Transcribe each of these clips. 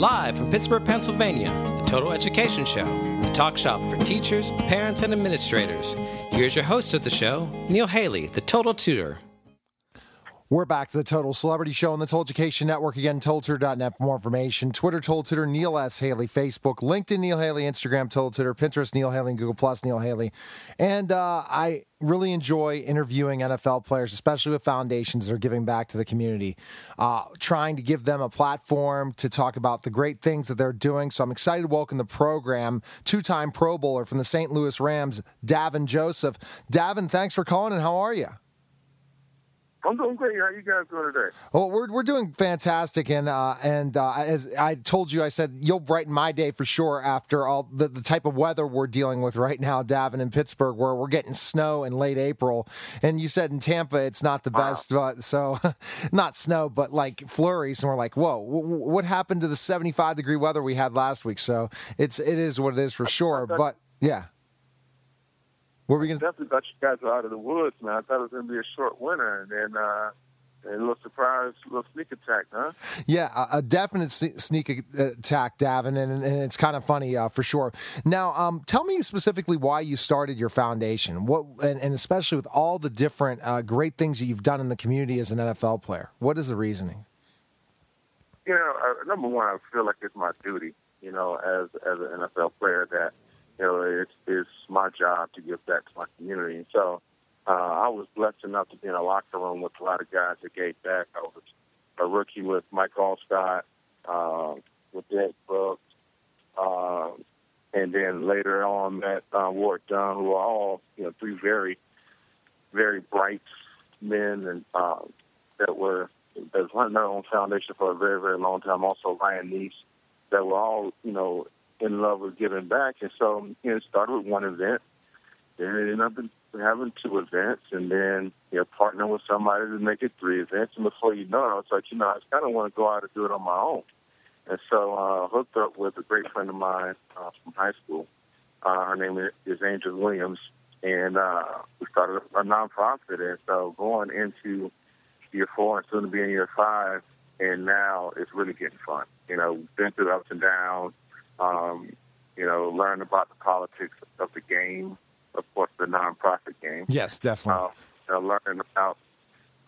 Live from Pittsburgh, Pennsylvania, the Total Education Show, the talk shop for teachers, parents, and administrators. Here's your host of the show, Neil Haley, the Total Tutor. We're back to the Total Celebrity Show on the Total Education Network. Again, TotalTutor.net for more information. Twitter, Total Neil S. Haley. Facebook, LinkedIn, Neil Haley. Instagram, Total. Pinterest, Neil Haley. And Google Plus, Neil Haley. And uh, I really enjoy interviewing NFL players, especially with foundations that are giving back to the community, uh, trying to give them a platform to talk about the great things that they're doing. So I'm excited to welcome the program, two time Pro Bowler from the St. Louis Rams, Davin Joseph. Davin, thanks for calling, and how are you? I'm doing great. How you guys doing today? Well, we're, we're doing fantastic, and uh, and uh, as I told you, I said you'll brighten my day for sure after all the, the type of weather we're dealing with right now, Davin in Pittsburgh, where we're getting snow in late April, and you said in Tampa it's not the best, but so not snow, but like flurries, and we're like, whoa, w- what happened to the 75 degree weather we had last week? So it's it is what it is for sure, but yeah. What were we gonna... definitely thought you guys were out of the woods, man. I thought it was going to be a short winter, and then uh, a little surprise, a little sneak attack, huh? Yeah, a, a definite sneak attack, Davin, and, and it's kind of funny uh, for sure. Now, um, tell me specifically why you started your foundation, what, and, and especially with all the different uh, great things that you've done in the community as an NFL player. What is the reasoning? You know, uh, number one, I feel like it's my duty. You know, as as an NFL player, that you know, it's, it's my job to give back to my community. So uh, I was blessed enough to be in a locker room with a lot of guys that gave back. I was a rookie with Mike Alstott, uh, with Derrick Brooks, uh, and then later on met uh, Warrick Dunn, who are all, you know, three very, very bright men and uh, that were that running their own foundation for a very, very long time. Also Ryan Nece, that were all, you know, in love with giving back. And so, you know, it started with one event, then it ended up having two events, and then, you know, partner with somebody to make it three events. And before you know it, I was like, you know, I kind of want to go out and do it on my own. And so I uh, hooked up with a great friend of mine uh, from high school. Uh, her name is Angel Williams, and uh, we started a nonprofit. And so going into year four and soon to be in year five, and now it's really getting fun. You know, we've been through the ups and downs um, you know, learn about the politics of the game, of course, the nonprofit game. Yes, definitely. Uh, learning about,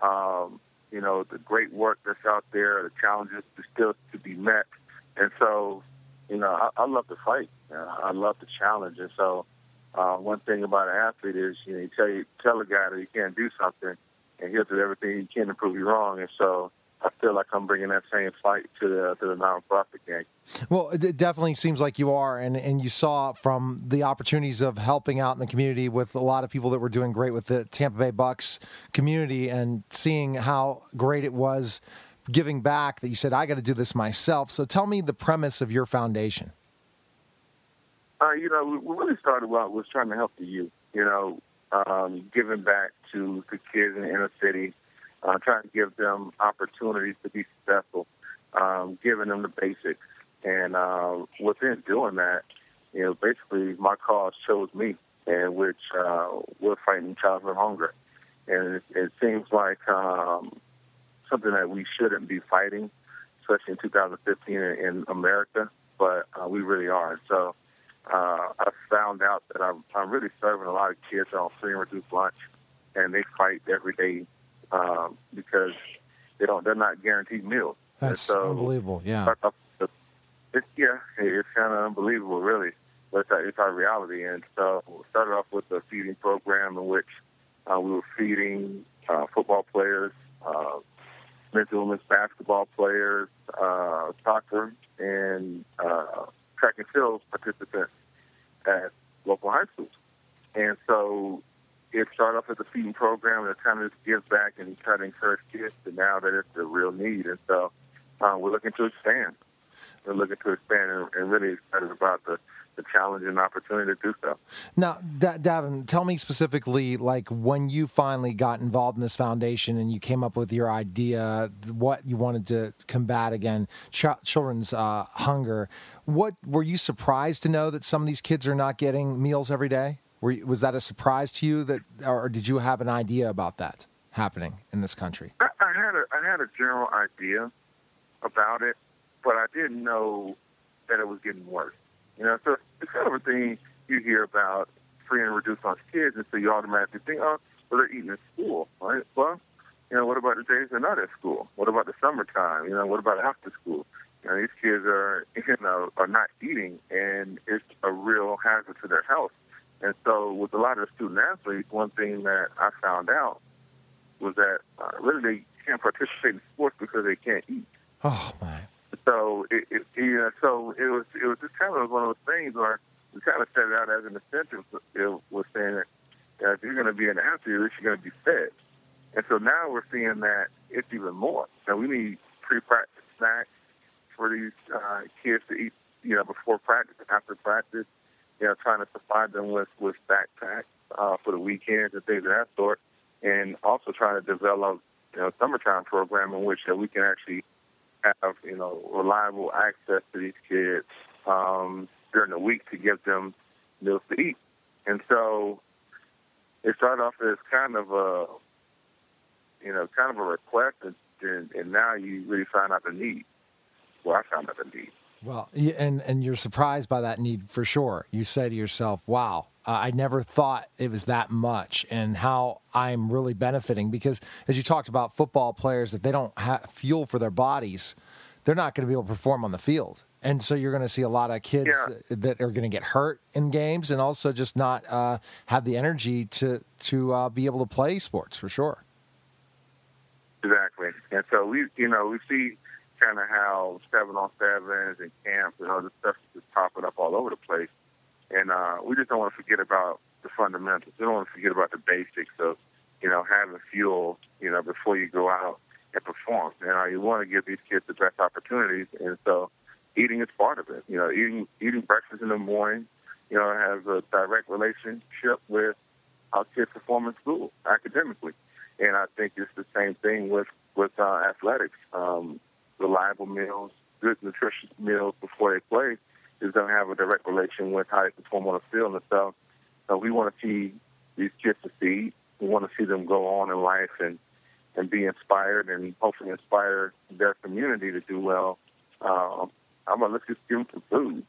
um, you know, the great work that's out there, the challenges still to be met. And so, you know, I, I love to fight. You know, I love the challenge. And so, uh, one thing about an athlete is, you know, you tell you tell a guy that he can't do something, and he'll do everything he can to prove you wrong. And so, I feel like I'm bringing that same fight to the to the nonprofit game. Well, it definitely seems like you are, and and you saw from the opportunities of helping out in the community with a lot of people that were doing great with the Tampa Bay Bucks community, and seeing how great it was giving back. That you said I got to do this myself. So tell me the premise of your foundation. Uh, you know, we really started out was trying to help the youth. You know, um, giving back to the kids in the inner city uh, trying to give them opportunities to be successful, um, giving them the basics. And uh, within doing that, you know, basically my cause chose me, and which uh, we're fighting childhood hunger. And it, it seems like um, something that we shouldn't be fighting, especially in 2015 in, in America, but uh, we really are. So uh, I found out that I'm, I'm really serving a lot of kids on free and reduced lunch, and they fight every day um, because they don't they're not guaranteed meals. That's so, unbelievable. Yeah. It's, yeah, it's kind of unbelievable, really. But it's our, it's our reality. And so we started off with a feeding program in which uh, we were feeding uh, football players, uh, and women's basketball players, uh, soccer, and uh, track and field participants at local high schools. And so it started off as a feeding program and kind of just gives back and try to encourage kids to now that it's a real need. And so uh, we're looking to expand. We're looking to expand and, and really excited about the the challenge and opportunity to do so. Now, da- Davin, tell me specifically, like when you finally got involved in this foundation and you came up with your idea, what you wanted to combat again, ch- children's uh, hunger. What were you surprised to know that some of these kids are not getting meals every day? Were, was that a surprise to you that, or did you have an idea about that happening in this country? I, I had a I had a general idea about it, but I didn't know that it was getting worse. You know, so it's kind of a thing you hear about free and reduced lunch kids, and so you automatically think, oh, well, they're eating at school, right? Well, you know, what about the days they're not at school? What about the summertime? You know, what about after school? You know, these kids are, you know, are not eating, and it's a real hazard to their health. And so, with a lot of the student athletes, one thing that I found out was that uh, really they can't participate in sports because they can't eat. Oh my! So it, it yeah, so it was it was just kind of one of those things where we kind of set it out as an incentive. It was saying that if you're going to be an athlete, you're going to be fed. And so now we're seeing that it's even more. So we need pre-practice snacks for these uh, kids to eat, you know, before practice and after practice. You know, trying to supply them with with backpacks uh, for the weekends and things of that sort, and also trying to develop, you know, summertime program in which that we can actually have you know reliable access to these kids um, during the week to give them meals to eat. And so it started off as kind of a you know kind of a request, and, and now you really find out the need. Well, I found out the need. Well, and and you're surprised by that need for sure. You say to yourself, "Wow, uh, I never thought it was that much," and how I'm really benefiting because, as you talked about, football players if they don't have fuel for their bodies, they're not going to be able to perform on the field, and so you're going to see a lot of kids Yeah. that are going to get hurt in games, and also just not uh, have the energy to to uh, be able to play sports for sure. Exactly. And so we, you know, we see kind of how seven on sevens and camps and other stuff is just popping up all over the place. And uh, we just don't want to forget about the fundamentals. We don't want to forget about the basics of, you know, having fuel, you know, before you go out and perform. And uh, you want to give these kids the best opportunities. And so eating is part of it. You know, eating eating breakfast in the morning, you know, has a direct relationship with how kids perform in school academically. And I think it's the same thing with with uh, athletics. Um, reliable meals, good nutritious meals before they play is going to have a direct relation with how they perform on the field. And so, so we want to see these kids succeed. We want to see them go on in life and and be inspired and hopefully inspire their community to do well. Uh, I'm gonna let's give them some food.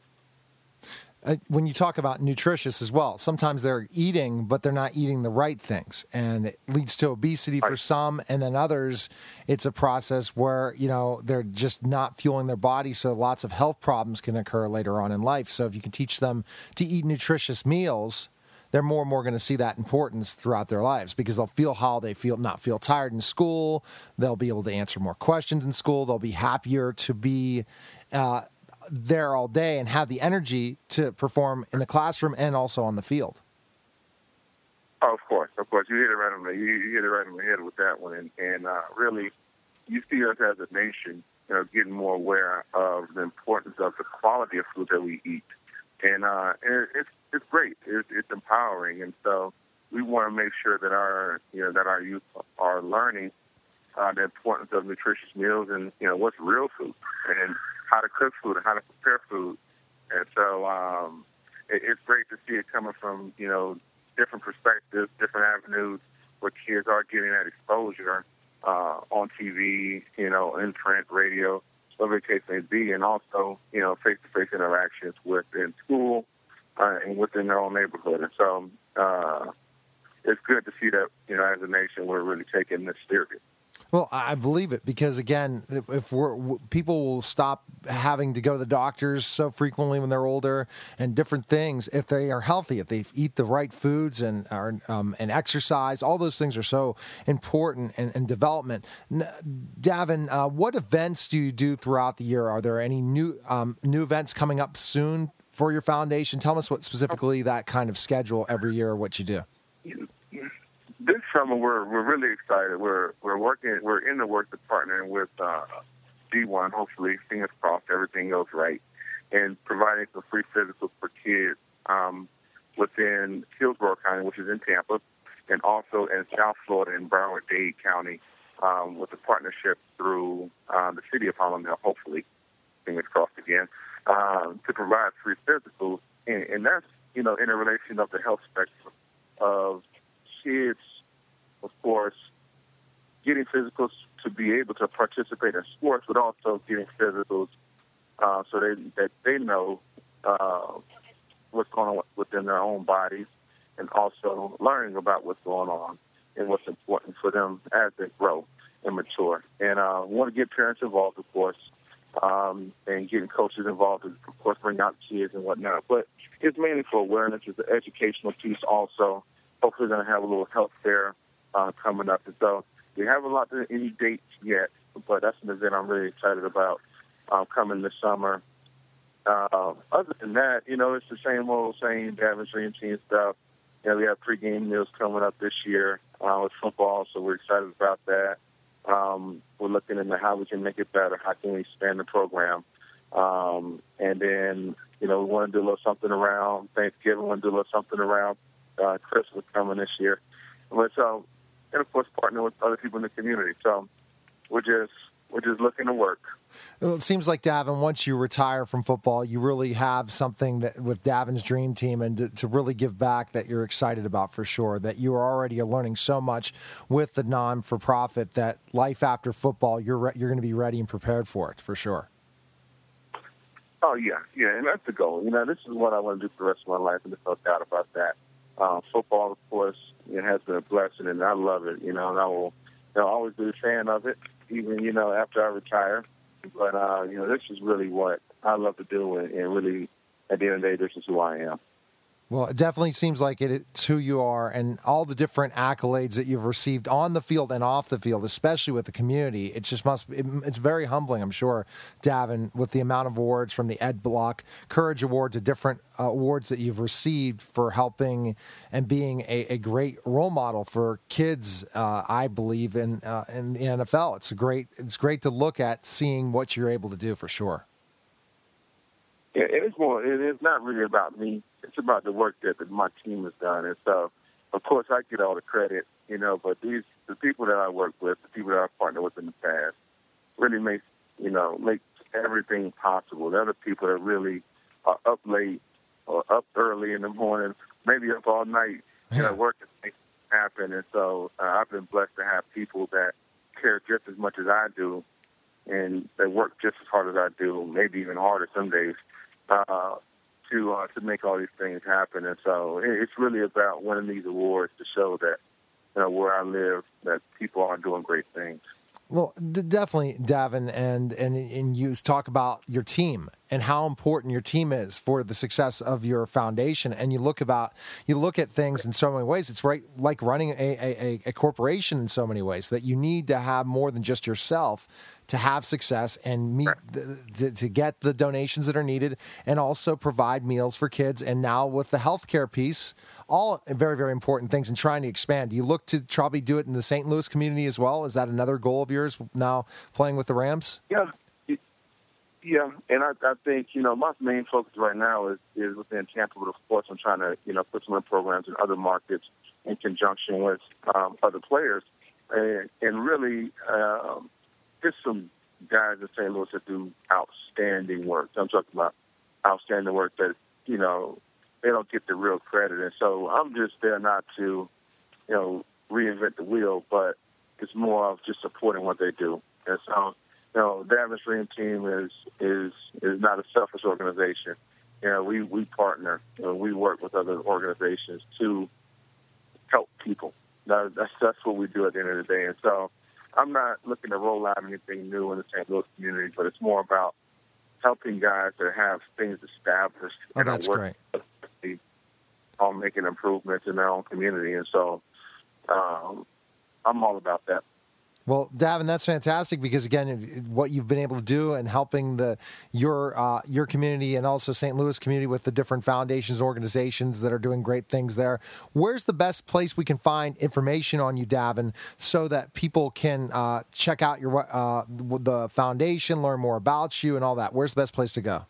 Uh, when you talk about nutritious as well, sometimes they're eating, but they're not eating the right things, and it leads to obesity for some, and then others, it's a process where you know they're just not fueling their body, so lots of health problems can occur later on in life. So if you can teach them to eat nutritious meals, they're more and more going to see that importance throughout their lives because they'll feel how they feel, not feel tired in school. They'll be able to answer more questions in school. They'll be happier to be uh, there all day and have the energy to perform in the classroom and also on the field. Oh, of course, of course. You hit it right on the you, hit it right on the head with that one, and, and uh, really, you see us as a nation, you know, getting more aware of the importance of the quality of food that we eat, and uh, it's it's great. It's, it's empowering, and so we want to make sure that our you know that our youth are learning uh, the importance of nutritious meals and you know what's real food and cook food and how to prepare food, and so um, it, it's great to see it coming from you know different perspectives, different avenues where kids are getting that exposure uh, on TV, you know, in print, radio, whatever the case may be, and also, you know, face-to-face interactions within school uh, and within their own neighborhood. And so uh, it's good to see that, you know, as a nation, we're really taking this serious. Well, I believe it because again, if- we're people will stop having to go to the doctors so frequently when they're older and different things if they are healthy, if they eat the right foods and are um, and exercise, all those things are so important in, development. Davin, uh, what events do you do throughout the year? Are there any new um, new events coming up soon for your foundation? Tell us what specifically that kind of schedule every year, what you do. Summer we're we're really excited. We're we're working. We're in the work of partnering with uh, D1. Hopefully, fingers crossed, everything goes right, and providing some free physicals for kids um, within Hillsborough County, which is in Tampa, and also in South Florida in Broward-Dade County, um, with a partnership through uh, the city of Harlem. Hopefully, fingers crossed again, um, to provide free physicals, and, and that's you know in a relation of the health spectrum of kids, of course, getting physicals to be able to participate in sports, but also getting physicals uh, so they, that they know uh, what's going on within their own bodies and also learning about what's going on and what's important for them as they grow and mature. And uh, want to get parents involved, of course, um, and getting coaches involved, of course, bring out kids and whatnot. But it's mainly for awareness. It's an educational piece also. Hopefully, going to have a little health fair uh, coming up. And so we haven't locked in any dates yet, but that's an event I'm really excited about uh, coming this summer. Uh, other than that, you know, it's the same old same Davin Dream Team stuff. You know, we have pregame meals coming up this year uh, with football, so we're excited about that. Um, we're looking into how we can make it better. How can we expand the program? Um, and then, you know, we want to do a little something around Thanksgiving. We want to do a little something around uh, Christmas coming this year. But so, and of course, partner with other people in the community. So we're just we're just looking to work. Well, it seems like Davin, once you retire from football, you really have something that with Davin's dream team and to, to, really give back that you're excited about for sure. That you are already learning so much with the non for profit that life after football, you're re- you're going to be ready and prepared for it for sure. Oh yeah, yeah, and that's the goal. You know, this is what I want to do for the rest of my life, and there's no doubt about that. Uh, football, of course, it has been a blessing, and I love it. You know, and I will, you know, always be a fan of it even you know after I retire. But uh, you know, this is really what I love to do, and, and really, at the end of the day, this is who I am. Well, it definitely seems like it's who you are and all the different accolades that you've received on the field and off the field, especially with the community. It just must it's very humbling, I'm sure, Davin, with the amount of awards from the Ed Block Courage Award to different uh, awards that you've received for helping and being a, a great role model for kids, uh, I believe, in, uh, in the NFL. It's great, it's great to look at seeing what you're able to do for sure. Yeah, it is more, it is not really about me it's about the work that, my team has done. And so, of course, I get all the credit, you know, but these the people that I work with, the people that I've partnered with in the past, really make you know make everything possible. They're the people that really are up late or up early in the morning, maybe up all night, you know, working it happen. And so, uh, I've been blessed to have people that care just as much as I do, and they work just as hard as I do, maybe even harder some days. Uh, to uh, to make all these things happen. And so it's really about winning these awards to show that you know where I live that people are doing great things. Well, definitely, Davin, and, and and you talk about your team and how important your team is for the success of your foundation. And you look about you look at things in so many ways. It's right like running a, a, a corporation in so many ways that you need to have more than just yourself to have success and meet the, to, to, get the donations that are needed and also provide meals for kids. And now with the healthcare piece all very very important things and trying to expand. Do you look to probably do it in the st louis community as well. Is that another goal of yours now playing with the rams? Yeah. Yeah, and I, I think you know my main focus right now is is within Tampa, but of course I'm trying to you know put some programs in other markets in conjunction with um, other players, and and really um, there's some guys in St. Louis that do outstanding work. I'm talking about outstanding work that you know they don't get the real credit, and so I'm just there not to you know reinvent the wheel, but it's more of just supporting what they do, and so you know, the Davin's Dream Team is is is not a selfish organization. You know, we we partner, know, we work with other organizations to help people. That, that's that's what we do at the end of the day. And so, I'm not looking to roll out anything new in the St. Louis community, but it's more about helping guys that have things established. Oh, that's great. On making improvements in their own community, and so um, I'm all about that. Well, Davin, that's fantastic because again, what you've been able to do and helping the your uh, your community and also St. Louis community with the different foundations, organizations that are doing great things there. Where's the best place we can find information on you, Davin, so that people can uh, check out your uh, the foundation, learn more about you, and all that? Where's the best place to go?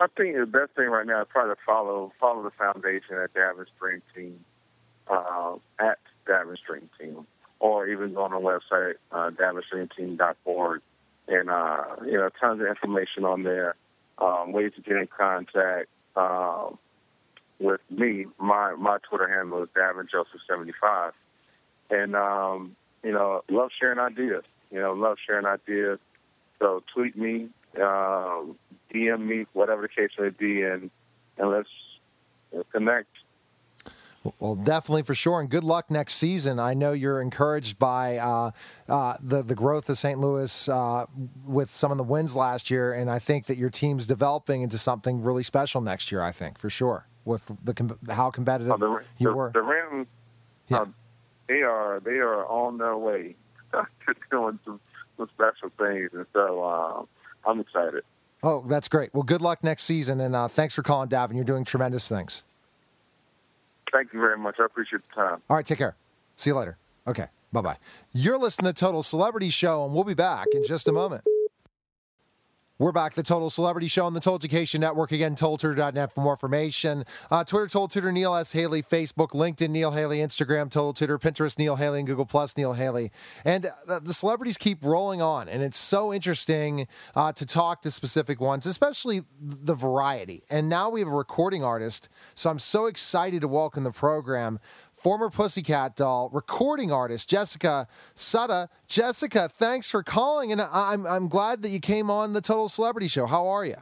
I think the best thing right now is probably to follow follow the foundation at Davin's Dream Team uh, at Davin's Dream Team or even go on our website, uh, and uh, you know, tons of information on there, um, ways to get in contact um, with me. My my Twitter handle is davinjoseph75, and um, you know, love sharing ideas. You know, love sharing ideas. So tweet me, uh, DM me, whatever the case may be, and and let's connect well, definitely for sure, and good luck next season. I know you're encouraged by uh, uh, the the growth of St. Louis uh, with some of the wins last year, and I think that your team's developing into something really special next year. I think for sure with the how competitive oh, the, you the, were. The Rams, yeah. Uh, they are they are on their way to doing some, some special things, and so uh, I'm excited. Oh, that's great. Well, good luck next season, and uh, thanks for calling, Davin. You're doing tremendous things. Thank you very much. I appreciate the time. All right, take care. See you later. Okay, bye bye. You're listening to Total Celebrity Show, and we'll be back in just a moment. We're back, the Total Celebrity Show on the Total Education Network. Again, TotalTutor.net for more information. Uh, Twitter, Total Tutor, Neil S. Haley. Facebook, LinkedIn, Neil Haley. Instagram, Total Tutor. Pinterest, Neil Haley. And Google Plus, Neil Haley. And uh, the celebrities keep rolling on. And it's so interesting uh, to talk to specific ones, especially the variety. And now we have a recording artist. So I'm so excited to welcome the program former Pussycat Doll recording artist Jessica Sutta. Jessica, thanks for calling, and I'm I'm glad that you came on the Total Celebrity Show. How are you?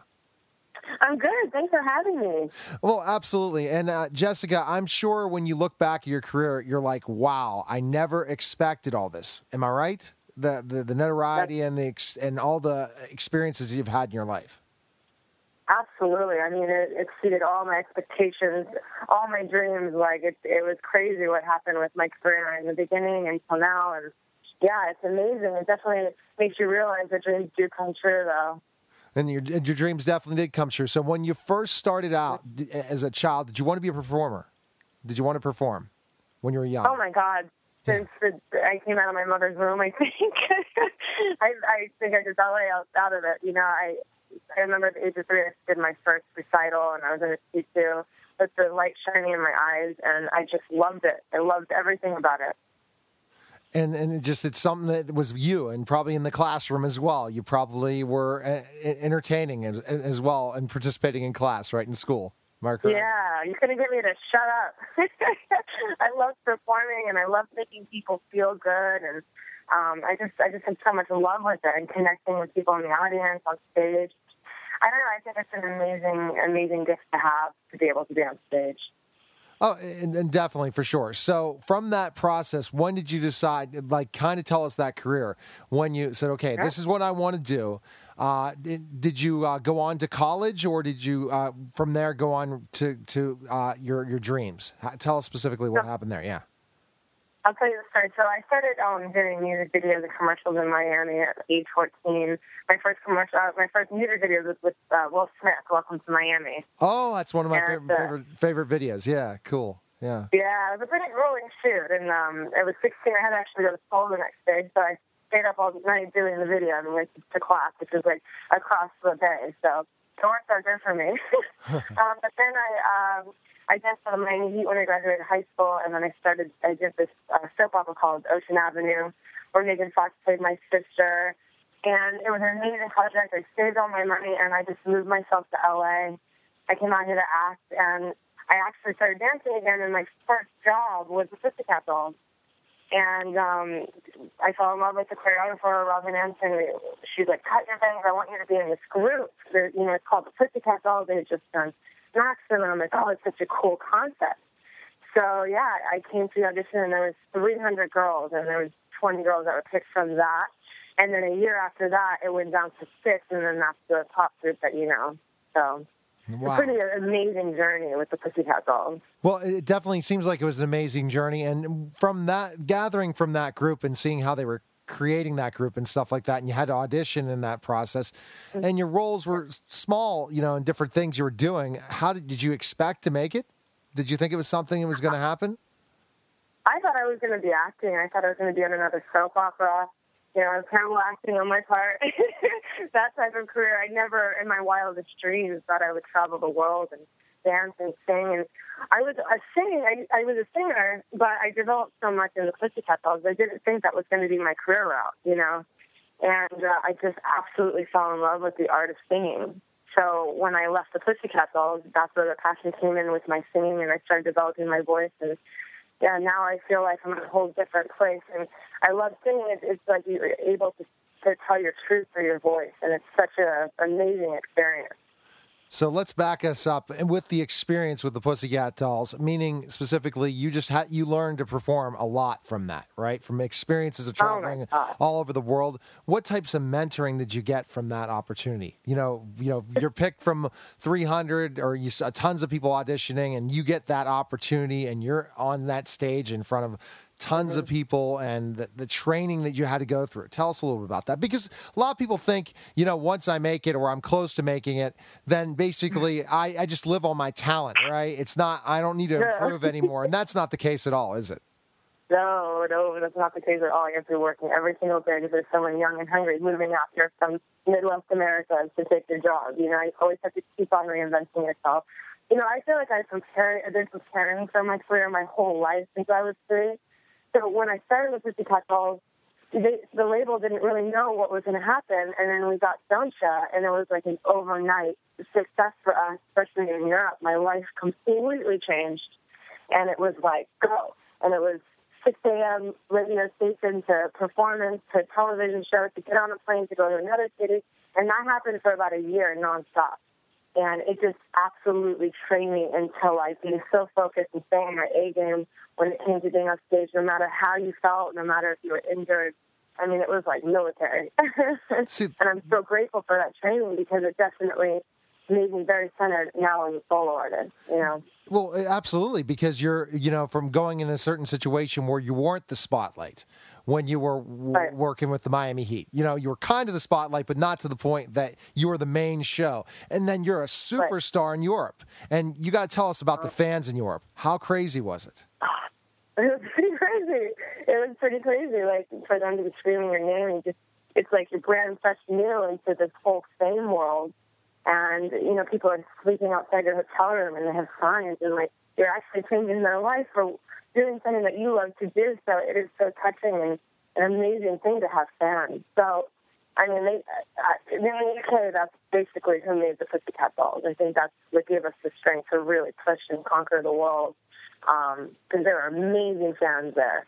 I'm good. Thanks for having me. Well, absolutely. And uh, Jessica, I'm sure when you look back at your career, you're like, "Wow, I never expected all this." Am I right? The the, the notoriety That's- and the ex- and all the experiences you've had in your life. Absolutely. I mean, it exceeded all my expectations, all my dreams. Like it, it was crazy what happened with my career in the beginning until now. And yeah, it's amazing. It definitely makes you realize that dreams do come true, though. And your, your dreams definitely did come true. So when you first started out as a child, did you want to be a performer? Did you want to perform when you were young? Oh my God! Since the, I came out of my mother's womb, I think I, I think I just ballet out, out of it. You know, I I remember at the age of three, I did my first recital, and I was in a tutu with the light shining in my eyes, and I just loved it. I loved everything about it. And and it just it's something that was you, and probably in the classroom as well. You probably were uh, entertaining as, as well and participating in class, right in school. Mark. Yeah, you couldn't get me to shut up. I love performing, and I love making people feel good, and um, I just I just had so much love with it and connecting with people in the audience on stage. I don't know. I think it's an amazing amazing gift to have to be able to be on stage. Oh, and, and, definitely for sure. So, from that process, when did you decide? Like, kind of tell us that career when you said, "Okay, this is what I want to do." Uh, did, did, you uh, go on to college, or did you uh, from there go on to to uh, your your dreams? Tell us specifically what happened there. Yeah. I'll tell you the story. So I started um, doing music videos and commercials in Miami at age 14. My first commercial, uh, my first music video was with uh, Will Smith. Welcome to Miami. Oh, that's one of my favorite, uh, favorite, favorite videos. Yeah, cool. Yeah. Yeah, it was a pretty grueling shoot, and um, it was 16. I had to actually go to school the next day, so I stayed up all night doing the video and went to class, which was like across the bay. So it worked out good for me. um, but then I um, I danced for the Miami Heat when I graduated high school, and then I started. I did this uh, soap opera called Ocean Avenue, where Megan Fox played my sister, and it was an amazing project. I saved all my money, and I just moved myself to LA. I came out here to act, and I actually started dancing again. And my first job was the Pussycat Dolls, and um, I fell in love with the choreographer, Robin Antin. She's like, "Cut your bangs! I want you to be in this group." you know, it's called the Pussycat Dolls. They had just done Maxim, and I'm like, oh, it's such a cool concept. So yeah, I came to the audition, and there was 300 girls, and there was 20 girls that were picked from that. And then a year after that, it went down to six, and then that's the top group that you know. So wow. a pretty amazing journey with the Pussycat Dolls. Well, it definitely seems like it was an amazing journey, and from that gathering from that group and seeing how they were creating that group and stuff like that and you had to audition in that process mm-hmm. and your roles were small you know and different things you were doing. How did, did you expect to make it? Did you think it was something that was going to happen? I thought i was going to be acting. I thought i was going to be in another soap opera. You know terrible acting on my part. That type of career i never in my wildest dreams thought i would travel the world and dance and sing. And I was a singing. I, I was a singer, but I developed so much in the Pussycat Dolls. I didn't think that was going to be my career route, you know. And uh, I just absolutely fell in love with the art of singing. So when I left the Pussycat Dolls, that's where the passion came in with my singing, and I started developing my voice. And yeah, now I feel like I'm in a whole different place. And I love singing. It's, it's like you're able to to tell your truth through your voice, and it's such an amazing experience. So let's back us up with the experience with the Pussycat Dolls, meaning specifically, you just had you learned to perform a lot from that, right? From experiences of oh traveling oh all over the world. What types of mentoring did you get from that opportunity? You know, you know, you're picked from 300 or you saw uh, tons of people auditioning, and you get that opportunity, and you're on that stage in front of tons of people and the, the, training that you had to go through. Tell us a little bit about that because a lot of people think, you know, once I make it or I'm close to making it, then basically I, I just live on my talent, right? It's not, I don't need to improve anymore. And that's not the case at all, is it? No, no, that's not the case at all. You have to be working every single day because there's someone young and hungry moving out here from Midwest America to take your job. You know, you always have to keep on reinventing yourself. You know, I feel like I've, prepared, I've been preparing for my career my whole life since I was three. So when I started with Pussycat Dolls, they, the label didn't really know what was going to happen, and then we got Don't Cha, and it was like an overnight success for us, especially in Europe. My life completely changed, and it was like go, and it was 6 a.m. radio station to performance to television show to get on a plane to go to another city, and that happened for about a year nonstop. And it just absolutely trained me until I being so focused and staying on my A game when it came to being on stage, no matter how you felt, no matter if you were injured. I mean, it was like military. and I'm so grateful for that training because it definitely made me very centered now as a solo artist, you know. Well, absolutely, because you're, you know, from going in a certain situation where you weren't the spotlight when you were w- right. working with the Miami Heat. You know, you were kind of the spotlight, but not to the point that you were the main show. And then you're a superstar right. in Europe. And you got to tell us about the uh-huh. fans in Europe. How crazy was it? It was pretty crazy. It was pretty crazy, like, for them to be screaming your name and just, it's like you're brand fresh new into this whole fame world and you know people are sleeping outside their hotel room and they have signs and like you're actually changing their life for doing something that you love to do. So it is so touching and an amazing thing to have fans. So I mean, they, uh, in the UK, that's basically who made the Pussycat Dolls. I think that's what gave us the strength to really push and conquer the world because um, there are amazing fans there.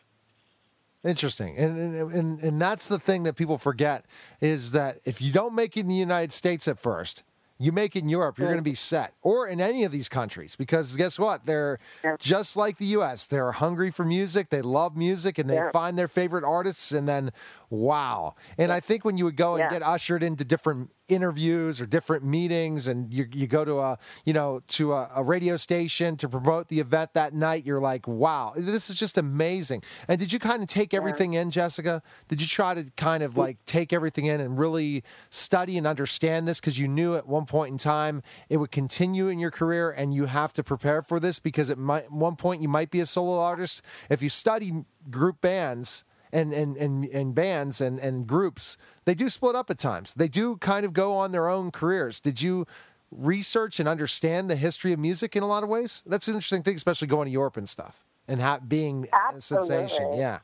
Interesting, and, and and that's the thing that people forget is that if you don't make it in the United States at first, you make in Europe, you're going to be set, or in any of these countries, because guess what? They're just like the U.S. They're hungry for music. They love music, and they yeah. find their favorite artists, and then wow. And I think when you would go and yeah. get ushered into different interviews or different meetings and you, you go to a you know to a, a, radio station to promote the event that night you're like wow this is just amazing. And did you kind of take everything in jessica? Did you try to kind of like take everything in and really study and understand this? Because you knew at one point in time it would continue in your career and you have to prepare for this because at one point you might be a solo artist. If you study group bands and and and, and bands and, and groups, they do split up at times. They do kind of go on their own careers. Did you research and understand the history of music in a lot of ways? That's an interesting thing, especially going to Europe and stuff and ha- being Absolutely. a sensation. Yeah.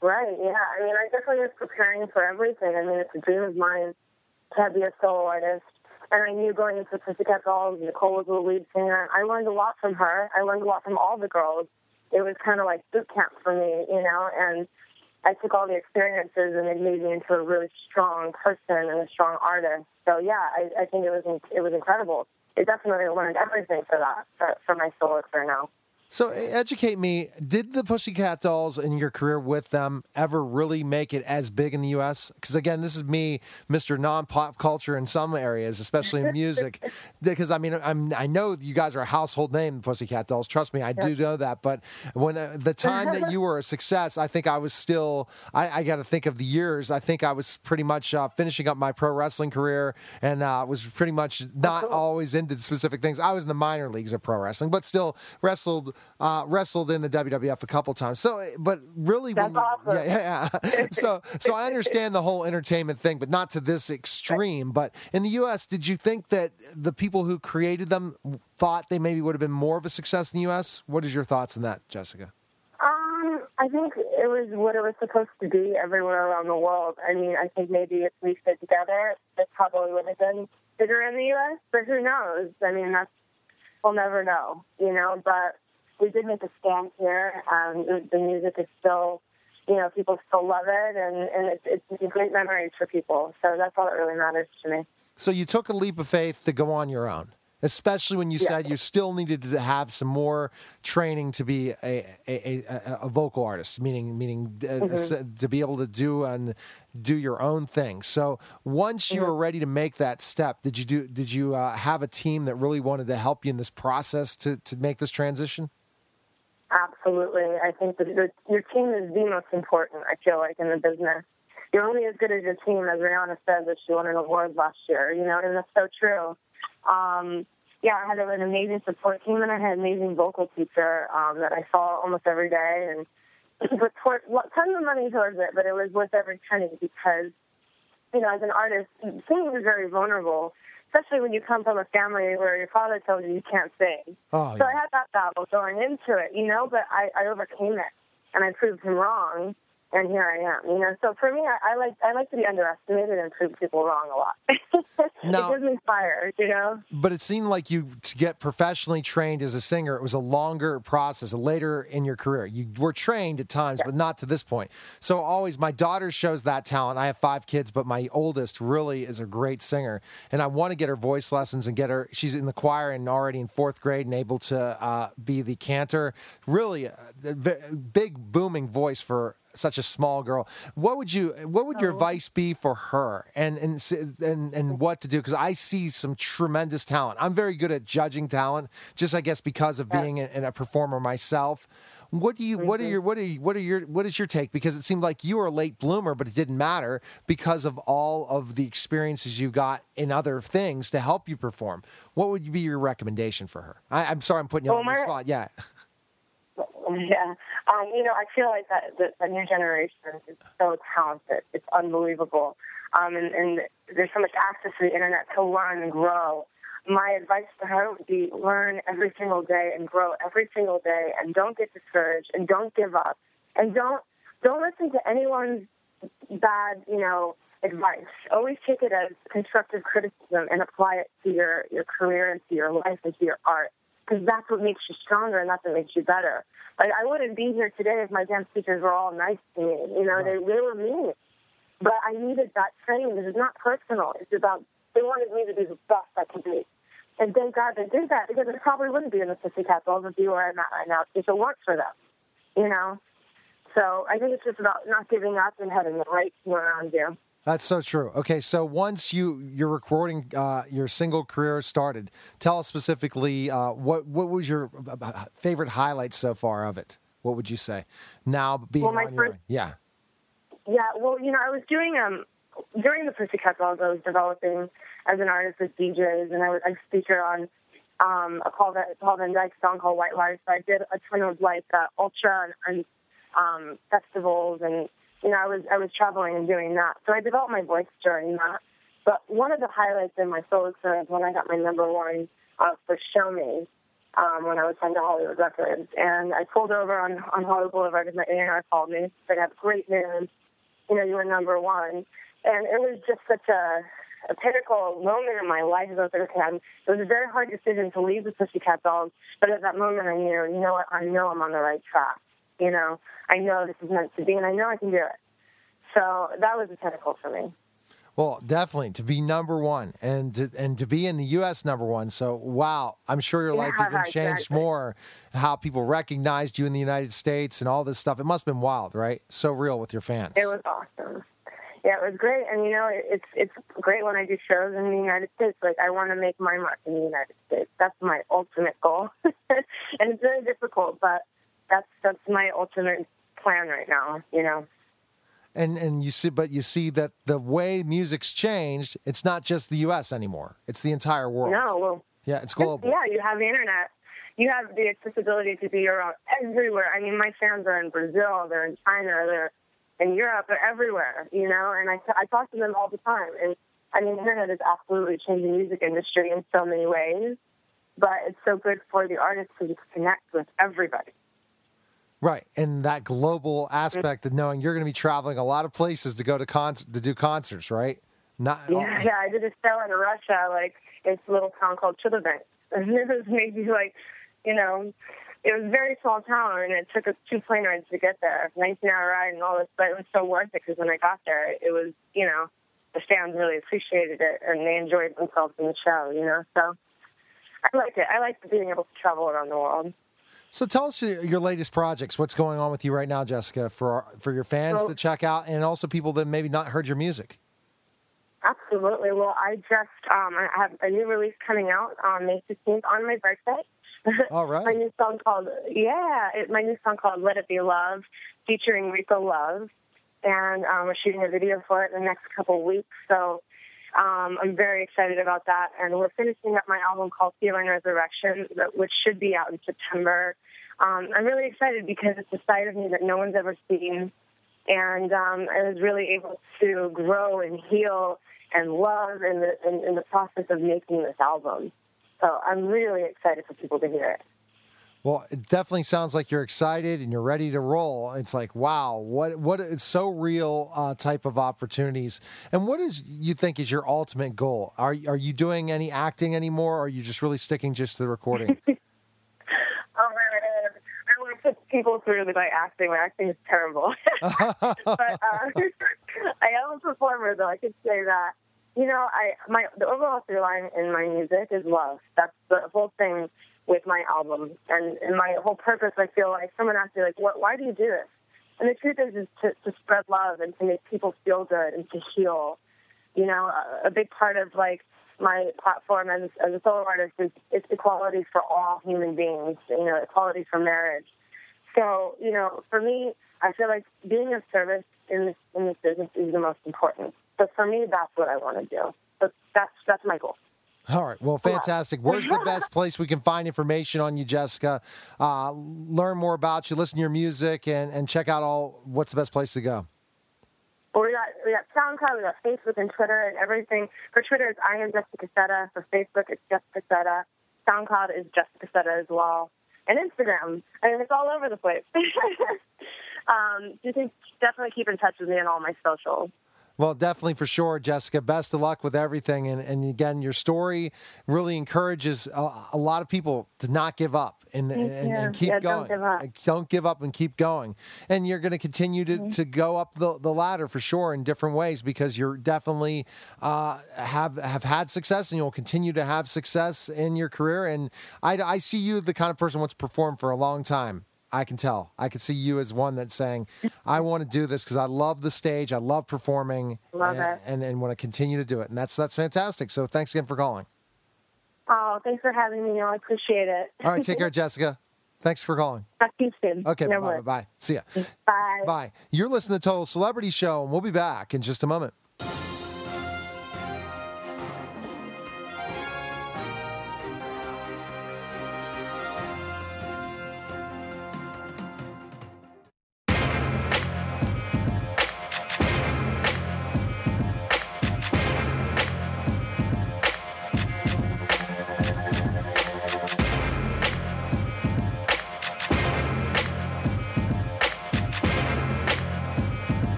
Right. Yeah. I mean, I definitely was preparing for everything. I mean, it's a dream of mine to be a solo artist. And I knew going into Pussycat Dolls, Nicole was the lead singer. I learned a lot from her. I learned a lot from all the girls it was kind of like boot camp for me, you know, and I took all the experiences and it made me into a really strong person and a strong artist. So yeah, I, I think it was it was incredible. It definitely learned everything for that for, for my solo career now. So educate me. Did the Pussycat Dolls in your career with them ever really make it as big in the U.S.? Because again, this is me, Mr. Non-pop culture in some areas, especially in music. because I mean, I'm I know you guys are a household name, Pussycat Dolls. Trust me, I do know that. But when uh, the time that you were a success, I think I was still. I, I got to think of the years. I think I was pretty much uh, finishing up my pro wrestling career and uh, was pretty much not always into specific things. I was in the minor leagues of pro wrestling, but still wrestled uh, wrestled in the WWF a couple times. So, but really, That's when, awesome. yeah, yeah. so, so I understand the whole entertainment thing, but not to this extreme. But in the U.S., did you think that the people who created them thought they maybe would have been more of a success in the U.S.? What is your thoughts on that, Jessica? Um, I think it was what it was supposed to be everywhere around the world. I mean, I think maybe if we fit together, it probably would have been bigger in the U.S. But who knows? I mean, that's we'll never know, you know. But we did make a stand here. Um, the, the music is still, you know, people still love it, and and it's, it's great memories for people. So that's all that really matters to me. So you took a leap of faith to go on your own, especially when you Yeah. said you still needed to have some more training to be a a, a, a vocal artist, meaning meaning uh, s- to be able to do and do your own thing. So once you were ready to make that step, did you do? Did you uh, have a team that really wanted to help you in this process to to make this transition? Absolutely. I think that the, your team is the most important, I feel like, in the business. You're only as good as your team, as Rihanna said that she won an award last year, you know, and that's so true. Um, yeah, I had an amazing support team, and I had an amazing vocal teacher um, that I saw almost every day, and put tons of money towards it, but it was worth every penny because, you know, as an artist, singing is very vulnerable, especially when you come from a family where your father tells you you can't sing. Oh, So. I had that battle going into it, you know, but I, I overcame it and I proved him wrong, and here I am, you know. So for me, I, I like I like to be underestimated and prove people wrong a lot. Now- it gives me fire, you know. But it seemed like you to get professionally trained as a singer, it was a longer process, later in your career. You were trained at times, but not to this point. So always, my daughter shows that talent. I have five kids, but my oldest really is a great singer, and I want to get her voice lessons and get her. She's in the choir and already in fourth grade and able to uh, be the cantor. Really, a v- big booming voice for such a small girl. What would you? What would your oh. advice be for her? And and and and what to do? Because I see some tremendous talent. I'm very good at judging talent, just I guess because of being a, a performer myself. What do you? What are mm-hmm. your? What are you, What are your? What is your take? Because it seemed like you were a late bloomer, but it didn't matter because of all of the experiences you got in other things to help you perform. What would be your recommendation for her? I, I'm sorry, I'm putting you Well, on the spot. Yeah. Yeah, um, you know, I feel like that the, the new generation is so talented. It's unbelievable, um, and, and there's so much access to the internet to learn and grow. My advice to her would be learn every single day and grow every single day, and don't get discouraged and don't give up, and don't don't listen to anyone's bad, you know, advice. Always take it as constructive criticism and apply it to your your career and to your life and to your art because that's what makes you stronger and that's what makes you better. Like I wouldn't be here today if my dance teachers were all nice to me. You know, they they were mean, but I needed that training. This is not personal. It's about they wanted me to be the best I could be. And thank God they did that because I probably wouldn't be in the Pussycat Dolls and be where I'm at right now if it weren't for them. You know? So I think it's just about not giving up and having the right team around you. That's so true. Okay, so once you your recording uh, your single career started, tell us specifically uh, what what was your uh, favorite highlight so far of it? What would you say? Now being Well, my on your first- own. yeah. Yeah, well, you know, I was doing um during the Pussycat Dolls, I was developing as an artist with DJs, and I was a speaker on um a Paul Van, Paul van Dyk song called White Lies. So I did a ton of like uh, ultra and, and um festivals, and you know, I was I was traveling and doing that. So I developed my voice during that. But one of the highlights in my solo career is when I got my number one uh, for Show Me. Um, when I was signed to Hollywood Records, and I pulled over on on Hollywood Boulevard, and my A&R called me. "I have great news you know, you were number one. And it was just such a, a pinnacle moment in my life. I was like, I'm, it was a very hard decision to leave the Pussycat Dolls, but at that moment I knew, you know what, I know I'm on the right track. You know, I know this is meant to be, and I know I can do it. So that was a pinnacle for me. Well, definitely to be number one and to, and to be in the U.S. number one. So, wow, I'm sure your life Yeah, even changed exactly. more. How people recognized you in the United States and all this stuff. It must have been wild, right? So real with your fans. It was awesome. Yeah, it was great, and you know, it's it's great when I do shows in the United States. Like, I want to make my mark in the United States. That's my ultimate goal, and it's very difficult, but that's that's my ultimate plan right now. You know. and and you see, but you see that the way music's changed. It's not just the U.S. anymore. It's the entire world. No, well, Yeah, it's global. Yeah, you have the internet. You have the accessibility to be around everywhere. I mean, my fans are in Brazil, they're in China, they're in Europe, they're everywhere, you know, and I, I talk to them all the time. And I mean, the internet is absolutely changing the music industry in so many ways, but it's so good for the artists to just connect with everybody. Right, and that global aspect of knowing you're going to be traveling a lot of places to go to con- to do concerts, right? Not Yeah, yeah, I did a show in Russia, like it's a little town called Chelyabinsk, and it was maybe like, you know, it was a very small town, and it took us two plane rides to get there, 19 hour ride and all this, but it was so worth it because when I got there, it was, you know, the fans really appreciated it and they enjoyed themselves in the show, you know. So I liked it. I liked being able to travel around the world. So tell us your latest projects. What's going on with you right now, Jessica, for for your fans to check out, and also people that maybe not heard your music. Absolutely. Well, I just um, I have a new release coming out on May 15th on my birthday. All right. my new song called yeah, it, my new song called "Let It Be Love," featuring Rico Love, and um, we're shooting a video for it in the next couple of weeks. So um, I'm very excited about that, and we're finishing up my album called "Feeling Resurrection," which should be out in September. Um, I'm really excited because it's a side of me that no one's ever seen, and um, I was really able to grow and heal and love in the in, in the process of making this album. So I'm really excited for people to hear it. Well, it definitely sounds like you're excited and you're ready to roll. It's like, wow, what what it's so real uh, type of opportunities. And what is you think is your ultimate goal? Are are you doing any acting anymore, or are you just really sticking just to the recording? Oh I want to put people through my acting. My acting is terrible. but uh, I am a performer, though. I could say that. You know, I my the overall through line in my music is love. That's the whole thing with my album, and, and my whole purpose. I feel like someone asked me, like, "What? Why do you do this?" And the truth is, is to, to spread love and to make people feel good and to heal. You know, a, a big part of like my platform as, as a solo artist is it's equality for all human beings. You know, equality for marriage. So, you know, for me, I feel like being of service in this in this business is the most important. So for me, that's what I want to do. But that's that's my goal. All right. Well, fantastic. Where's the best place we can find information on you, Jessica? Uh, learn more about you, listen to your music, and, and check out all. What's the best place to go? Well, we got we got SoundCloud, we got Facebook and Twitter and everything. For Twitter, it's I am Jessica Sutta. For Facebook, it's Jessica Sutta. SoundCloud is Jessica Sutta as well, and Instagram. I mean, it's all over the place. um, you can definitely keep in touch with me on all my socials. Well, definitely for sure, Jessica. Best of luck with everything. And, and again, your story really encourages a, a lot of people to not give up and, and, and keep Yeah, going. don't give up. Don't give up and keep going. And you're going to continue to, to go up the, the ladder for sure in different ways because you're definitely uh, have have had success and you'll continue to have success in your career. And I, I see you the kind of person who wants to perform for a long time. I can tell. I can see you as one that's saying, I want to do this because I love the stage. I love performing. Love and, it. And, and want to continue to do it. And that's that's fantastic. So thanks again for calling. Oh, thanks for having me. I appreciate it. All right, take care, Jessica. Thanks for calling. Talk to you soon. Okay, bye, worries. bye. See ya. Bye. Bye. You're listening to Total Celebrity Show, and we'll be back in just a moment.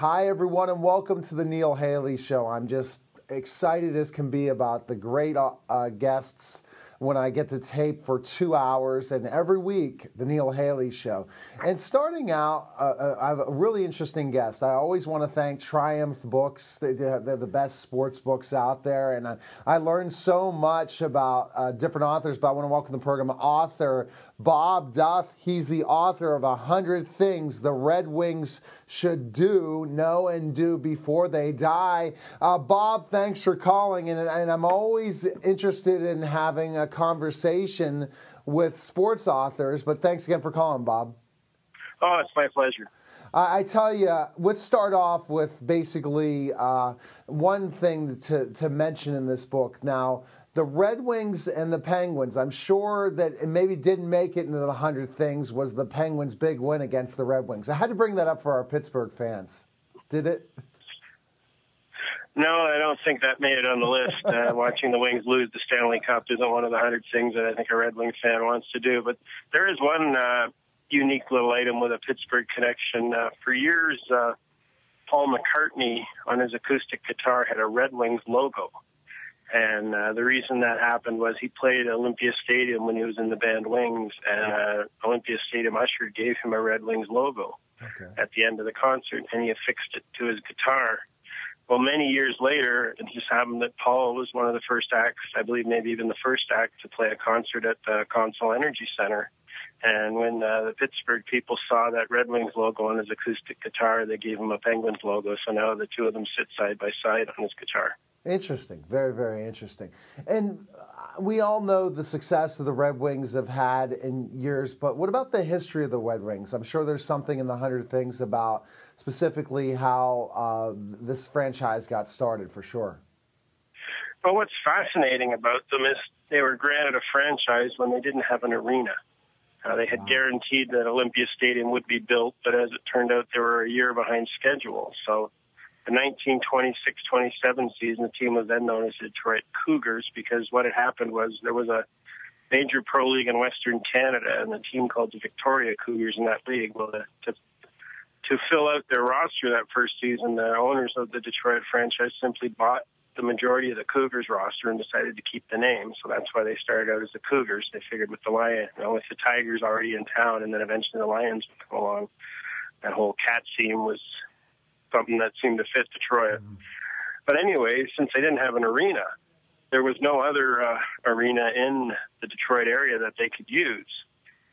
Hi, everyone, and welcome to the Neil Haley Show. I'm just excited as can be about the great uh, uh, guests when I get to tape for two hours, and every week, The Neil Haley Show. And starting out, uh, uh I have a really interesting guest. I always want to thank Triumph Books. They, are the best sports books out there, and I, I learned so much about uh, different authors, but I want to welcome the program author Bob Duff. He's the author of A Hundred Things the Red Wings Should Do, Know, and Do Before They Die. Uh, Bob, thanks for calling, and, and I'm always interested in having a conversation with sports authors, but thanks again for calling, Bob. Oh, it's my pleasure. I tell you, let's start off with basically uh, one thing to, to mention in this book. Now, the Red Wings and the Penguins. I'm sure that it maybe didn't make it into the 100 things was the Penguins' big win against the Red Wings. I had to bring that up for our Pittsburgh fans. Did it? No, I don't think that made it on the list. Uh, watching the Wings lose the Stanley Cup isn't one of the 100 things that I think a Red Wings fan wants to do. But there is one uh, unique little item with a Pittsburgh connection. Uh, for years, uh, Paul McCartney on his acoustic guitar had a Red Wings logo and uh, the reason that happened was he played Olympia Stadium when he was in the band Wings, and uh, Olympia Stadium usher gave him a Red Wings logo okay. at the end of the concert, and he affixed it to his guitar. Well, many years later, it just happened that Paul was one of the first acts, I believe maybe even the first act, to play a concert at the Consol Energy Center. And when uh, the Pittsburgh people saw that Red Wings logo on his acoustic guitar, they gave him a Penguins logo. So now the two of them sit side by side on his guitar. Interesting. Very, very interesting. And uh, we all know the success that the Red Wings have had in years, but what about the history of the Red Wings? I'm sure there's something in the 100 Things about specifically how uh, this franchise got started for sure. Well, what's fascinating about them is they were granted a franchise when they didn't have an arena. Uh, they had wow. guaranteed that Olympia Stadium would be built, but as it turned out, they were a year behind schedule. So the 1926-27 season, the team was then known as the Detroit Cougars because what had happened was there was a major pro league in Western Canada, and the team called the Victoria Cougars in that league. Well, to, to to fill out their roster that first season, the owners of the Detroit franchise simply bought the majority of the Cougars roster and decided to keep the name. So that's why they started out as the Cougars. They figured with the Lion, you know, with the Tigers already in town, and then eventually the Lions would come along. That whole cat scene was something that seemed to fit Detroit. Mm-hmm. But anyway, since they didn't have an arena, there was no other uh, arena in the Detroit area that they could use.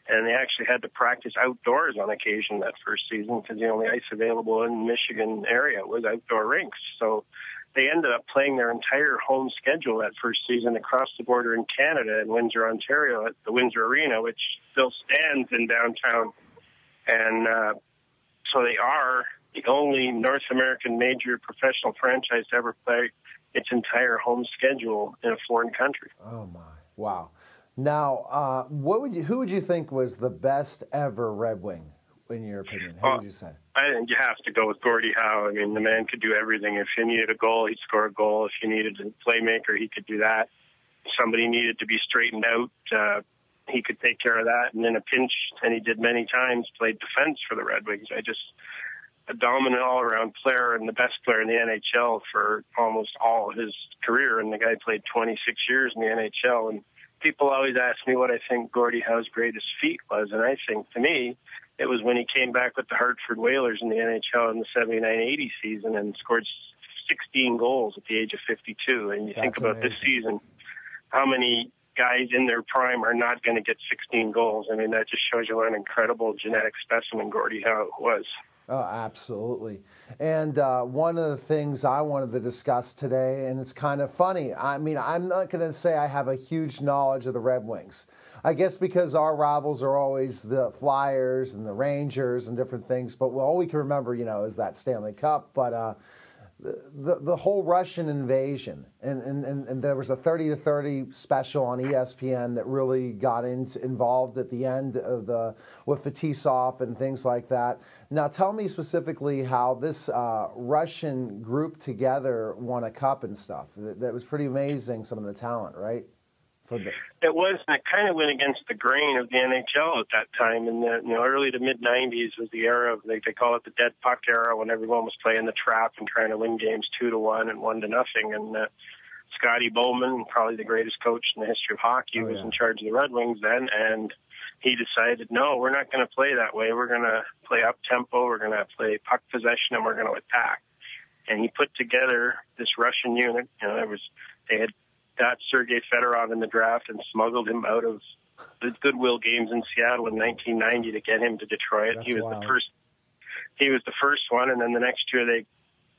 And they actually had to practice outdoors on occasion that first season because the only ice available in the Michigan area was outdoor rinks. So they ended up playing their entire home schedule that first season across the border in Canada in Windsor, Ontario, at the Windsor Arena, which still stands in downtown. And uh, so they are the only North American major professional franchise to ever play its entire home schedule in a foreign country. Oh my! Wow. Now, uh, what would you? Who would you think was the best ever Red Wing, in your opinion? Who would you say? I think you have to go with Gordie Howe. I mean, the man could do everything. If you needed a goal, he'd score a goal. If you needed a playmaker, he could do that. If somebody needed to be straightened out. Uh, he could take care of that, and in a pinch, and he did many times, played defense for the Red Wings. I just a dominant all around player and the best player in the NHL for almost all of his career. And the guy played 26 years in the NHL. And people always ask me what I think Gordie Howe's greatest feat was. And I think to me, it was when he came back with the Hartford Whalers in the NHL in the 79 80 season and scored 16 goals at the age of 52. And you That's think about amazing. this season, how many guys in their prime are not going to get 16 goals. I mean, that just shows you what an incredible genetic specimen Gordie Howe was. Oh, absolutely. And uh, one of the things I wanted to discuss today, and it's kind of funny. I mean, I'm not going to say I have a huge knowledge of the Red Wings. I guess because our rivals are always the Flyers and the Rangers and different things. But all we can remember, you know, is that Stanley Cup. But uh, the, the whole Russian invasion, and, and, and, there was a 30 to 30 special on ESPN that really got into, involved at the end of the with Fetisov and things like that. Now, tell me specifically how this uh, Russian group together won a cup and stuff. That, that was pretty amazing. Some of the talent, right? The... It was. It kind of went against the grain of the NHL at that time. In the you know early to mid '90s was the era of they, they call it the dead puck era when everyone was playing the trap and trying to win games two to one and one to nothing. And uh, Scotty Bowman, probably the greatest coach in the history of hockey, Oh, was in charge of the Red Wings then, and he decided, no, we're not going to play that way. We're going to play up tempo. We're going to play puck possession, and we're going to attack. And he put together this Russian unit. You know, there was they had got Sergei Fedorov in the draft and smuggled him out of the Goodwill games in Seattle in 1990 to get him to Detroit. That's he was wild. the first. He was the first one, and then the next year they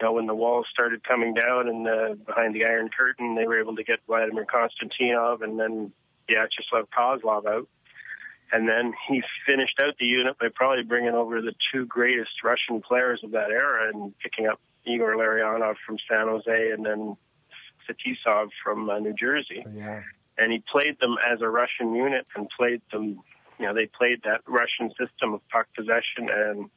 you know, when the walls started coming down and uh, behind the Iron Curtain, they were able to get Vladimir Konstantinov and then Vyacheslav Kozlov out. And then he finished out the unit by probably bringing over the two greatest Russian players of that era and picking up Igor Larionov from San Jose and then Fetisov from uh, New Jersey Yeah. and he played them as a Russian unit and played them. You know, they played that Russian system of puck possession, and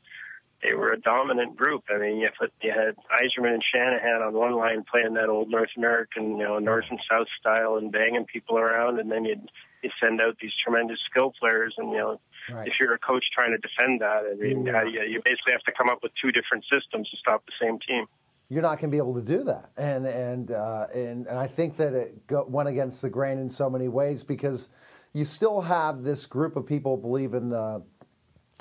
they were a dominant group. I mean, you had, you had Yzerman and Shanahan on one line playing that old North American, you know, North and South style and banging people around, and then you'd you send out these tremendous skill players, and you know, Right. if you're a coach trying to defend that, I mean, Yeah. you, you basically have to come up with two different systems to stop the same team. You're not going to be able to do that. And and uh, and and I think that it go, went against the grain in so many ways because you still have this group of people believe in the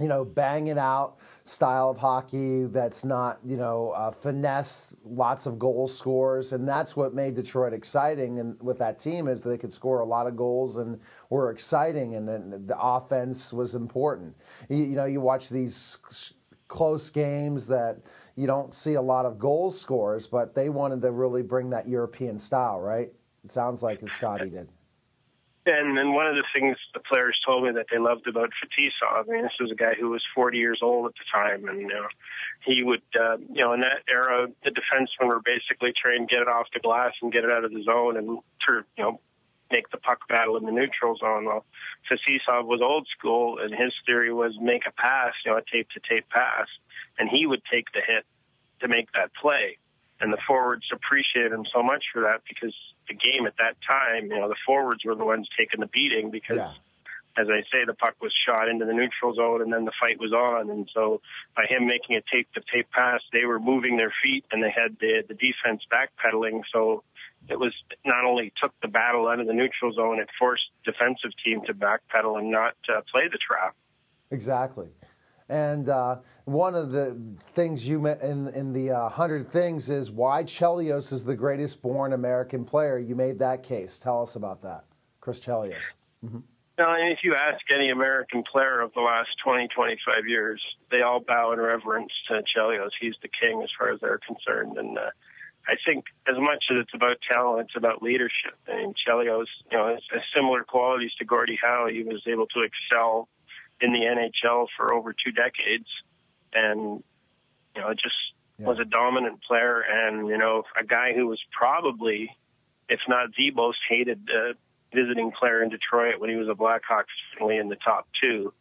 you know bang it out style of hockey that's not you know uh, finesse, lots of goal scores, and that's what made Detroit exciting. And with that team is they could score a lot of goals and were exciting, and then the offense was important. You, you know, you watch these close games that you don't see a lot of goal scores, but they wanted to really bring that European style, right? It sounds like as Scotty did. And then one of the things the players told me that they loved about Fetisov, I mean, this was a guy who was 40 years old at the time, and you know, he would, uh, you know, in that era, the defensemen were basically trained to get it off the glass and get it out of the zone and, to, you know, make the puck battle in the neutral zone. Well, Fetisov was old school, and his theory was make a pass, you know, a tape-to-tape pass, and he would take the hit to make that play. And the forwards appreciated him so much for that because the game at that time, you know, the forwards were the ones taking the beating because, Yeah. as I say, the puck was shot into the neutral zone and then the fight was on. And so by him making a tape to tape pass, they were moving their feet and they had the, the defense backpedaling. So it was not only took the battle out of the neutral zone, it forced defensive team to backpedal and not uh, play the trap. Exactly. And uh, one of the things you met in in the uh, hundred things is why Chelios is the greatest born American player. You made that case. Tell us about that, Chris Chelios. Now, if you ask any American player of the last 20, 25 years, they all bow in reverence to Chelios. He's the king as far as they're concerned. And uh, I think as much as it's about talent, it's about leadership. I mean, Chelios, you know, has, has similar qualities to Gordie Howe. He was able to excel in the NHL for over two decades. And, you know, just Yeah. was a dominant player and, you know, a guy who was probably, if not the most hated uh, visiting player in Detroit when he was a Blackhawk, certainly in the top two.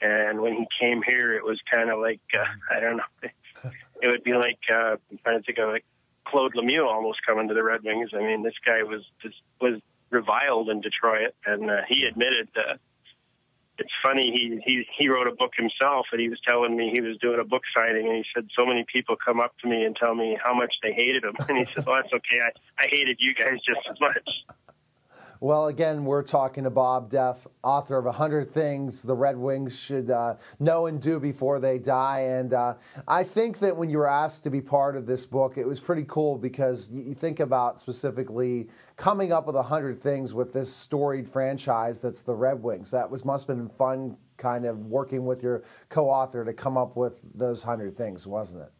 And when he came here, it was kind of like, uh, I don't know, it would be like, uh, I'm trying to think of like Claude Lemieux almost coming to the Red Wings. I mean, this guy was, just, was reviled in Detroit and uh, he admitted that it's funny he he he wrote a book himself and he was telling me he was doing a book signing and he said so many people come up to me and tell me how much they hated him. And he said well that's okay. I I hated you guys just as much Well, again, we're talking to Bob Duff, author of 100 Things the Red Wings Should uh, Know and Do Before They Die. And uh, I think that when you were asked to be part of this book, it was pretty cool because you, think about specifically coming up with 100 things with this storied franchise that's the Red Wings. That was must have been fun kind of working with your co author to come up with those 100 things, wasn't it?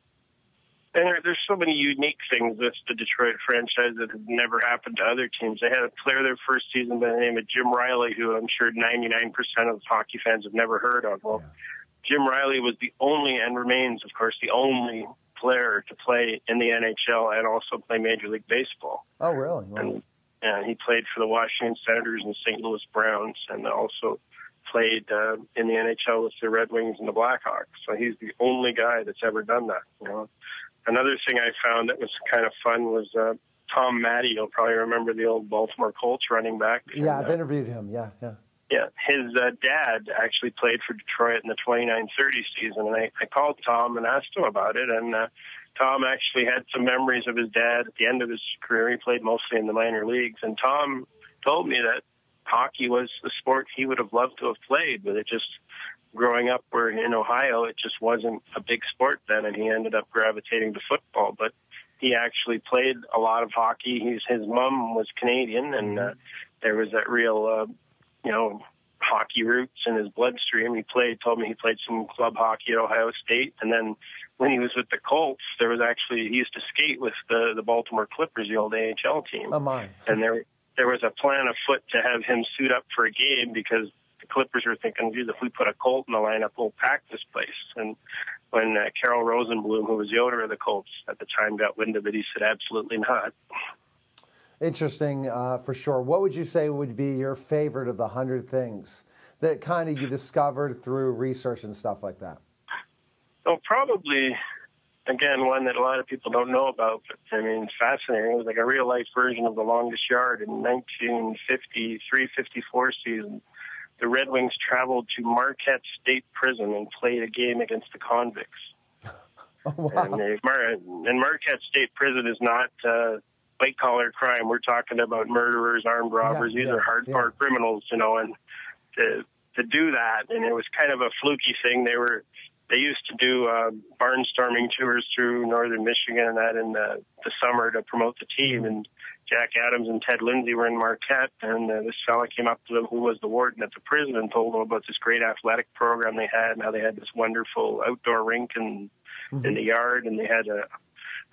And there, there's so many unique things with the Detroit franchise that have never happened to other teams. They had a player their first season by the name of Jim Riley, who I'm sure 99% of hockey fans have never heard of. Well, Jim Riley was the only and remains, of course, the only player to play in the NHL and also play Major League Baseball. Oh, really? Wow. And, and he played for the Washington Senators and St. Louis Browns, and also played uh, in the NHL with the Red Wings and the Blackhawks. So he's the only guy that's ever done that. You know, another thing I found that was kind of fun was uh, Tom Matte. You'll probably remember the old Baltimore Colts running back. Yeah, And, I've uh, interviewed him. Yeah, yeah. Yeah, his uh, dad actually played for Detroit in the 29-30 season, and I, I called Tom and asked him about it, and uh, Tom actually had some memories of his dad at the end of his career. He played mostly in the minor leagues, and Tom told me that hockey was the sport he would have loved to have played, but it just growing up where in Ohio, it just wasn't a big sport then, and he ended up gravitating to football. But he actually played a lot of hockey. He's, his mom was Canadian, and uh, there was that real, uh, you know, hockey roots in his bloodstream. He played, told me he played some club hockey at Ohio State, and then when he was with the Colts, there was actually he used to skate with the the Baltimore Clippers, the old AHL team. Oh my! And there there was a plan afoot to have him suit up for a game because the Clippers were thinking, geez, if we put a Colt in the lineup, we'll pack this place. And when uh, Carroll Rosenbloom, who was the owner of the Colts at the time, got wind of it, he said, absolutely not. Interesting uh, for sure. What would you say would be your favorite of the hundred things that kind of you discovered through research and stuff like that? Well, probably again one that a lot of people don't know about. But I mean, fascinating. It was like a real life version of the longest yard in 1953-54 season. The Red Wings traveled to Marquette State Prison and played a game against the convicts. Oh, wow. And, they, and Marquette State Prison is not uh, white collar crime. We're talking about murderers, armed robbers. Yeah, These yeah, are hardcore yeah. criminals, you know. And to to do that, and it was kind of a fluky thing. They were they used to do uh, barnstorming tours through northern Michigan and that in the, the summer to promote the team. And Jack Adams and Ted Lindsay were in Marquette, and uh, this fella came up to them, who was the warden at the prison, and told them about this great athletic program they had, and how they had this wonderful outdoor rink and Mm-hmm. in the yard, and they had a,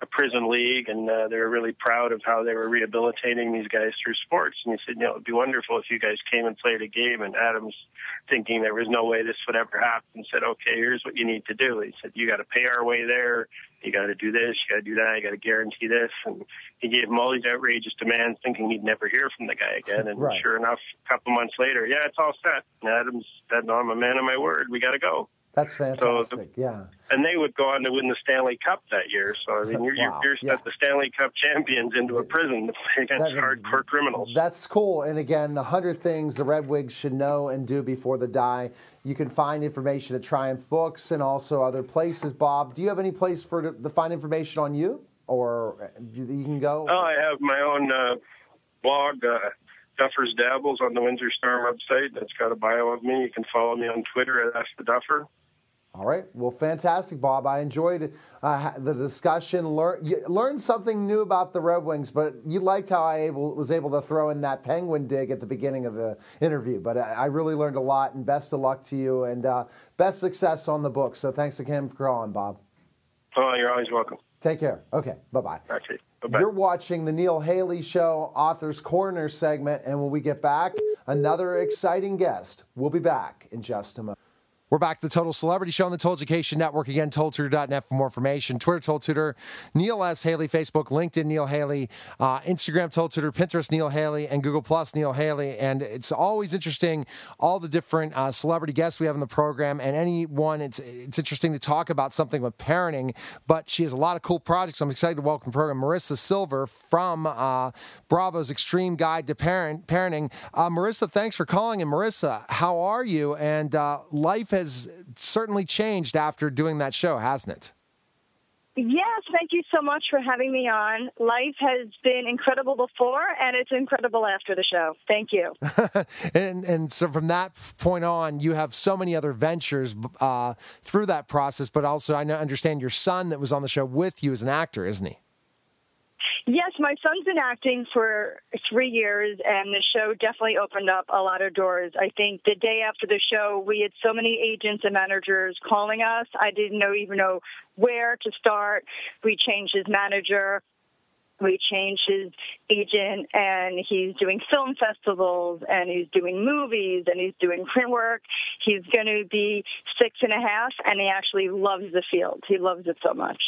a prison league, and uh, they were really proud of how they were rehabilitating these guys through sports. And he said, you know, it'd be wonderful if you guys came and played a game. And Adams, thinking there was no way this would ever happen, said, okay, here's what you need to do. He said, you got to pay our way there. You got to do this. You got to do that. You got to guarantee this. And he gave him all these outrageous demands, thinking he'd never hear from the guy again. And Right. sure enough, a couple months later, yeah, it's all set. And Adams said, no, I'm a man of my word. We got to go That's the- fantastic. yeah. and they would go on to win the Stanley Cup that year. So I mean, you're Wow, you're, you're yeah. the Stanley Cup champions into a prison against That- hardcore criminals. That's cool. And again, the 100 things the Red Wings should know and do before they die. You can find information at Triumph Books and also other places. Bob, do you have any place for to, to find information on you? Or you you can go? oh, I have my own uh, blog, uh, Duffer's Dabbles, on the Windsor Star website. That's got a bio of me. You can follow me on Twitter at Ask the Duffer. All right. Well, fantastic, Bob. I enjoyed uh, the discussion. Learn, learned something new about the Red Wings, but you liked how I able, was able to throw in that penguin dig at the beginning of the interview. But I, I really learned a lot, and best of luck to you, and uh, best success on the book. So thanks again for calling, Bob. Oh, you're always welcome. Take care. Okay. Bye bye. Okay. Bye-bye. You're watching the Neil Haley Show Authors Corner segment, and when we get back, another exciting guest. We'll be back in just a moment. We're back to the Total Celebrity Show on the Total Education Network. Again, TotalTutor.net for more information. Twitter, Total Tutor, Neil S. Haley, Facebook, LinkedIn, Neil Haley, uh, Instagram, Total Tutor, Pinterest, Neil Haley, and Google Plus, Neil Haley. And it's always interesting, all the different uh, celebrity guests we have in the program. And anyone, it's, it's interesting to talk about something with parenting, but she has a lot of cool projects. I'm excited to welcome to program Marisa Silver from uh, Bravo's Extreme Guide to Parent Parenting. Uh, Marisa, thanks for calling. And Marisa, how are you? And uh, life has certainly changed after doing that show, hasn't it? Yes, thank you so much for having me on. Life has been incredible before, and it's incredible after the show. Thank you. and and so from that point on, you have so many other ventures uh, through that process. But also, I understand your son that was on the show with you as an actor, isn't he? Yes, my son's been acting for three years, and the show definitely opened up a lot of doors. I think the day after the show, we had so many agents and managers calling us. I didn't know even know where to start. We changed his manager. We changed his agent, and he's doing film festivals, and he's doing movies, and he's doing print work. He's going to be six and a half, and he actually loves the field. He loves it so much.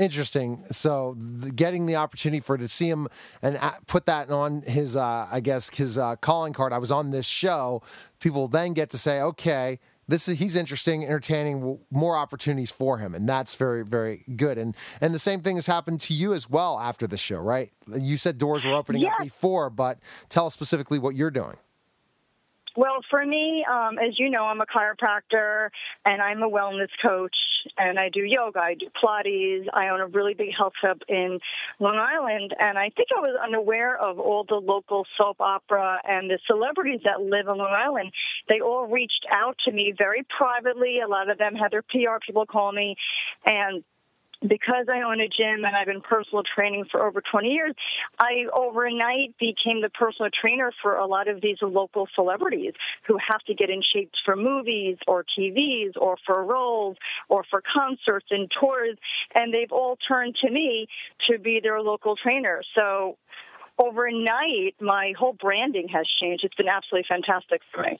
Interesting. So, the, getting the opportunity for to see him and put that on his, uh, I guess, his uh, calling card. I was on this show. People then get to say, okay, this is he's interesting, entertaining, more opportunities for him, and that's very, very good. And and the same thing has happened to you as well after the show, right? You said doors were opening up before, but tell us specifically what you're doing. Well, for me, um, as you know, I'm a chiropractor and I'm a wellness coach and I do yoga, I do Pilates. I own a really big health club in Long Island. And I think I was unaware of all the local soap opera and the celebrities that live on Long Island. They all reached out to me very privately. A lot of them had their PR people call me and because I own a gym and I've been personal training for over 20 years, I overnight became the personal trainer for a lot of these local celebrities who have to get in shape for movies or TVs or for roles or for concerts and tours. And they've all turned to me to be their local trainer. So overnight, my whole branding has changed. It's been absolutely fantastic for me.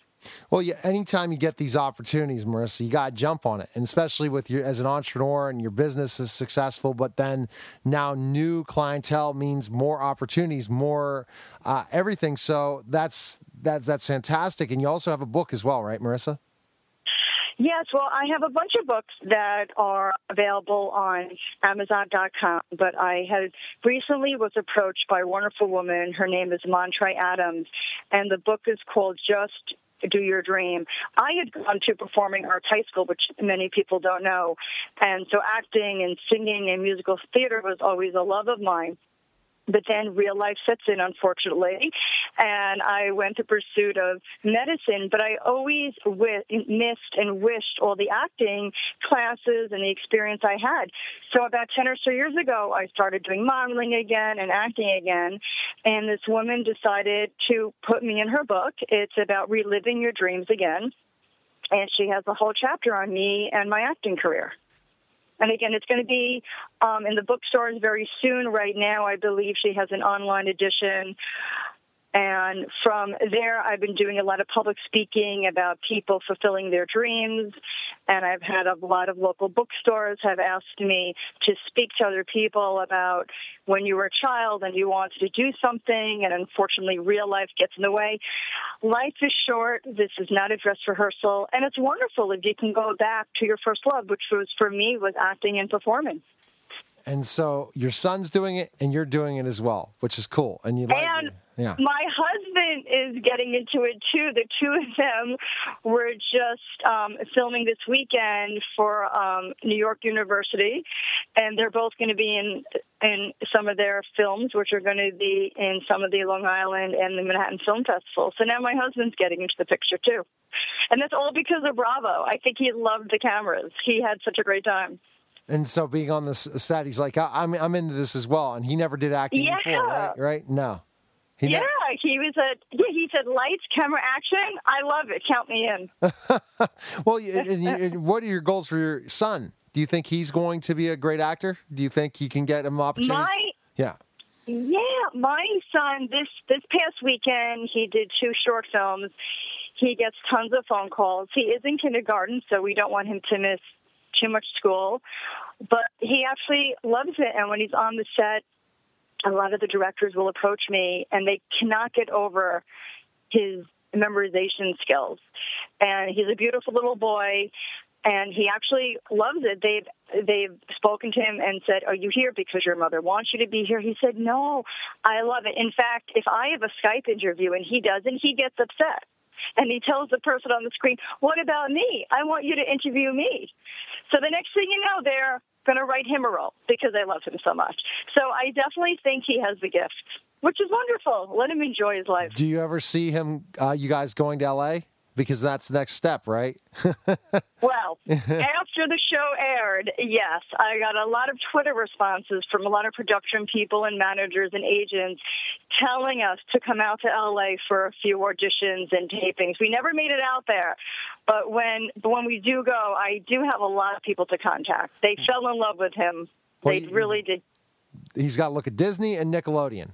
Well, yeah, anytime you get these opportunities, Marisa, you got to jump on it, and especially with you as an entrepreneur and your business is successful. But then now new clientele means more opportunities, more uh, everything. So that's that's that's fantastic. And you also have a book as well, right, Marisa? Yes, well, I have a bunch of books that are available on Amazon.com, but I had recently was approached by a wonderful woman. Her name is Montre Adams, and the book is called Just do your dream. I had gone to performing arts high school, which many people don't know. And so acting and singing and musical theater was always a love of mine. But then real life sets in, unfortunately, and I went to pursuit of medicine. But I always w- missed and wished all the acting classes and the experience I had. So about ten or so years ago, I started doing modeling again and acting again. And this woman decided to put me in her book. It's about reliving your dreams again, and she has a whole chapter on me and my acting career. And again, it's going to be um, in the bookstores very soon. Right now, I believe she has an online edition. And from there, I've been doing a lot of public speaking about people fulfilling their dreams. And I've had a lot of local bookstores have asked me to speak to other people about when you were a child and you wanted to do something, and unfortunately, real life gets in the way. Life is short. This is not a dress rehearsal, and it's wonderful if you can go back to your first love, which was for me was acting and performing. And so your son's doing it, and you're doing it as well, which is cool. And you like, and yeah. my husband is getting into it too. The two of them were just um, filming this weekend for um, New York University, and they're both going to be in in some of their films, which are going to be in some of the Long Island and the Manhattan Film Festival. So now my husband's getting into the picture too, and that's all because of Bravo. I think he loved the cameras. He had such a great time. And so being on the set, he's like, I'm I'm into this as well. And he never did acting yeah. before, right? Right? No. He yeah, ne- he was a yeah. He said lights, camera, action. I love it. Count me in. well, and and what are your goals for your son? Do you think he's going to be a great actor? Do you think he can get him opportunities? My, yeah. Yeah, my son this this past weekend he did two short films. He gets tons of phone calls. He is in kindergarten, so we don't want him to miss too much school. But he actually loves it, and when he's on the set, a lot of the directors will approach me, and they cannot get over his memorization skills. And he's a beautiful little boy, and he actually loves it. They've they've spoken to him and said, "Are you here because your mother wants you to be here?" He said, "No, I love it. In fact, if I have a Skype interview and he doesn't, he gets upset." And he tells the person on the screen, What about me? I want you to interview me. So the next thing you know, they're going to write him a role because I love him so much. So I definitely think he has the gift, which is wonderful. Let him enjoy his life. Do you ever see him, uh, you guys going to LA? Because that's the next step, right? well, after the show aired, yes, I got a lot of Twitter responses from a lot of production people and managers and agents telling us to come out to LA for a few auditions and tapings. We never made it out there, but when but when we do go, I do have a lot of people to contact. They fell in love with him. Well, they really did. He's got to look at Disney and Nickelodeon.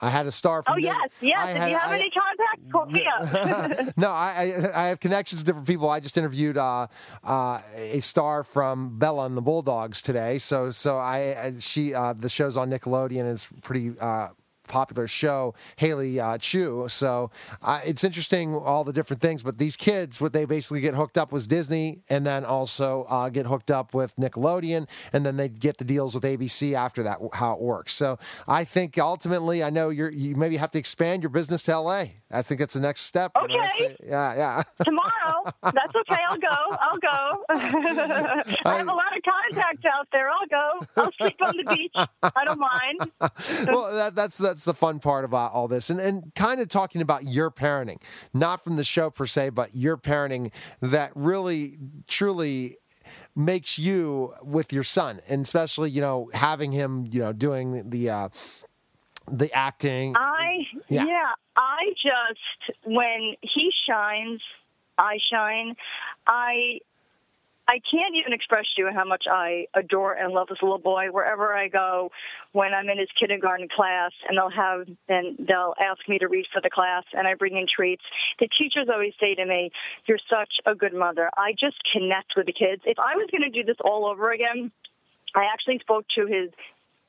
I had a star from. Oh yes, yes. I if had, you have I, any contacts, call me up. no, I, I have connections to different people. I just interviewed uh, uh, a star from Bella and the Bulldogs today. So so I she uh, the show's on Nickelodeon is pretty uh, popular show, Haley uh, Tju. So uh, it's interesting all the different things. But these kids, what they basically get hooked up with Disney, and then also uh, get hooked up with Nickelodeon, and then they get the deals with ABC after that. How it works. So I think ultimately, I know you're you maybe have to expand your business to LA. I think it's the next step. Okay. Yeah, yeah. Tomorrow. That's okay. I'll go. I'll go. I have a lot of contacts out there. I'll go. I'll sleep on the beach. I don't mind. well, that, that's that's the fun part about all this, and and kind of talking about your parenting, not from the show per se, but your parenting that really truly makes you with your son, and especially you know having him you know doing the. Uh, the acting. I Yeah. yeah. I just when he shines, I shine. I I can't even express to you how much I adore and love this little boy. Wherever I go, when I'm in his kindergarten class, and they'll have and they'll ask me to read for the class, and I bring in treats. The teachers always say to me, "You're such a good mother." I just connect with the kids. If I was going to do this all over again, I actually spoke to his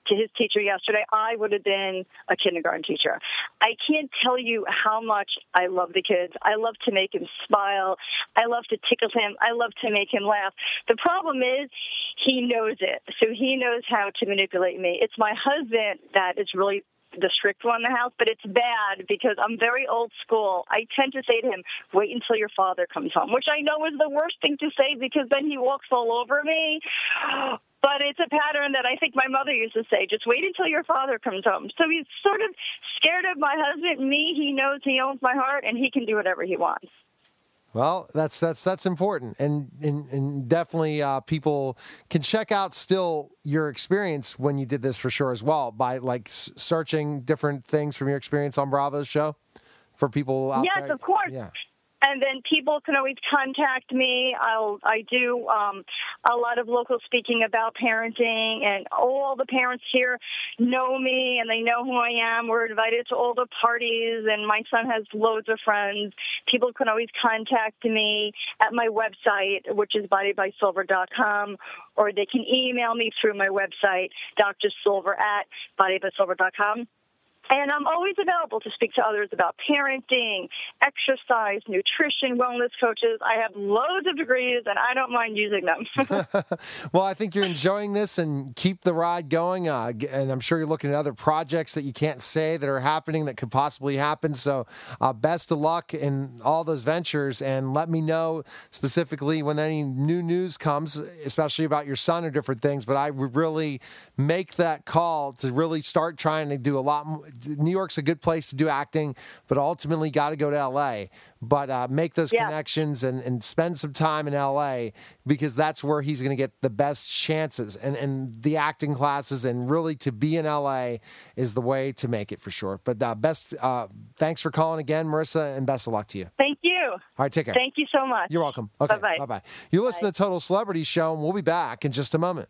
to his teacher yesterday, I would have been a kindergarten teacher. I can't tell you how much I love the kids. I love to make him smile. I love to tickle him. I love to make him laugh. The problem is he knows it. So he knows how to manipulate me. It's my husband that is really the strict one in the house, but it's bad because I'm very old school. I tend to say to him, wait until your father comes home, which I know is the worst thing to say because then he walks all over me. But it's a pattern that I think my mother used to say, just wait until your father comes home. So he's sort of scared of my husband. Me, he knows he owns my heart and he can do whatever he wants. Well, that's that's that's important, and and, and definitely uh, people can check out still your experience when you did this for sure as well by like s- searching different things from your experience on Bravo's show for people out yes, there. of course. Yeah. And then people can always contact me. I'll I do um, a lot of local speaking about parenting, and all the parents here know me and they know who I am. We're invited to all the parties, and my son has loads of friends. People can always contact me at my website, which is bodybysilver.com, or they can email me through my website, drsilver at bodybysilver.com. And I'm always available to speak to others about parenting, exercise, nutrition, wellness coaches. I have loads of degrees and I don't mind using them. well, I think you're enjoying this and keep the ride going. Uh, and I'm sure you're looking at other projects that you can't say that are happening that could possibly happen. So, uh, best of luck in all those ventures. And let me know specifically when any new news comes, especially about your son or different things. But I would really make that call to really start trying to do a lot more. New York's a good place to do acting, but ultimately got to go to LA. But uh, make those Yeah. connections and, and spend some time in LA because that's where he's going to get the best chances. And, and the acting classes and really to be in LA is the way to make it for sure. But uh, best, uh, thanks for calling again, Marisa, and best of luck to you. Thank you. All right, take care. Thank you so much. You're welcome. Okay, bye bye. You listen to Total Celebrity Show, and we'll be back in just a moment.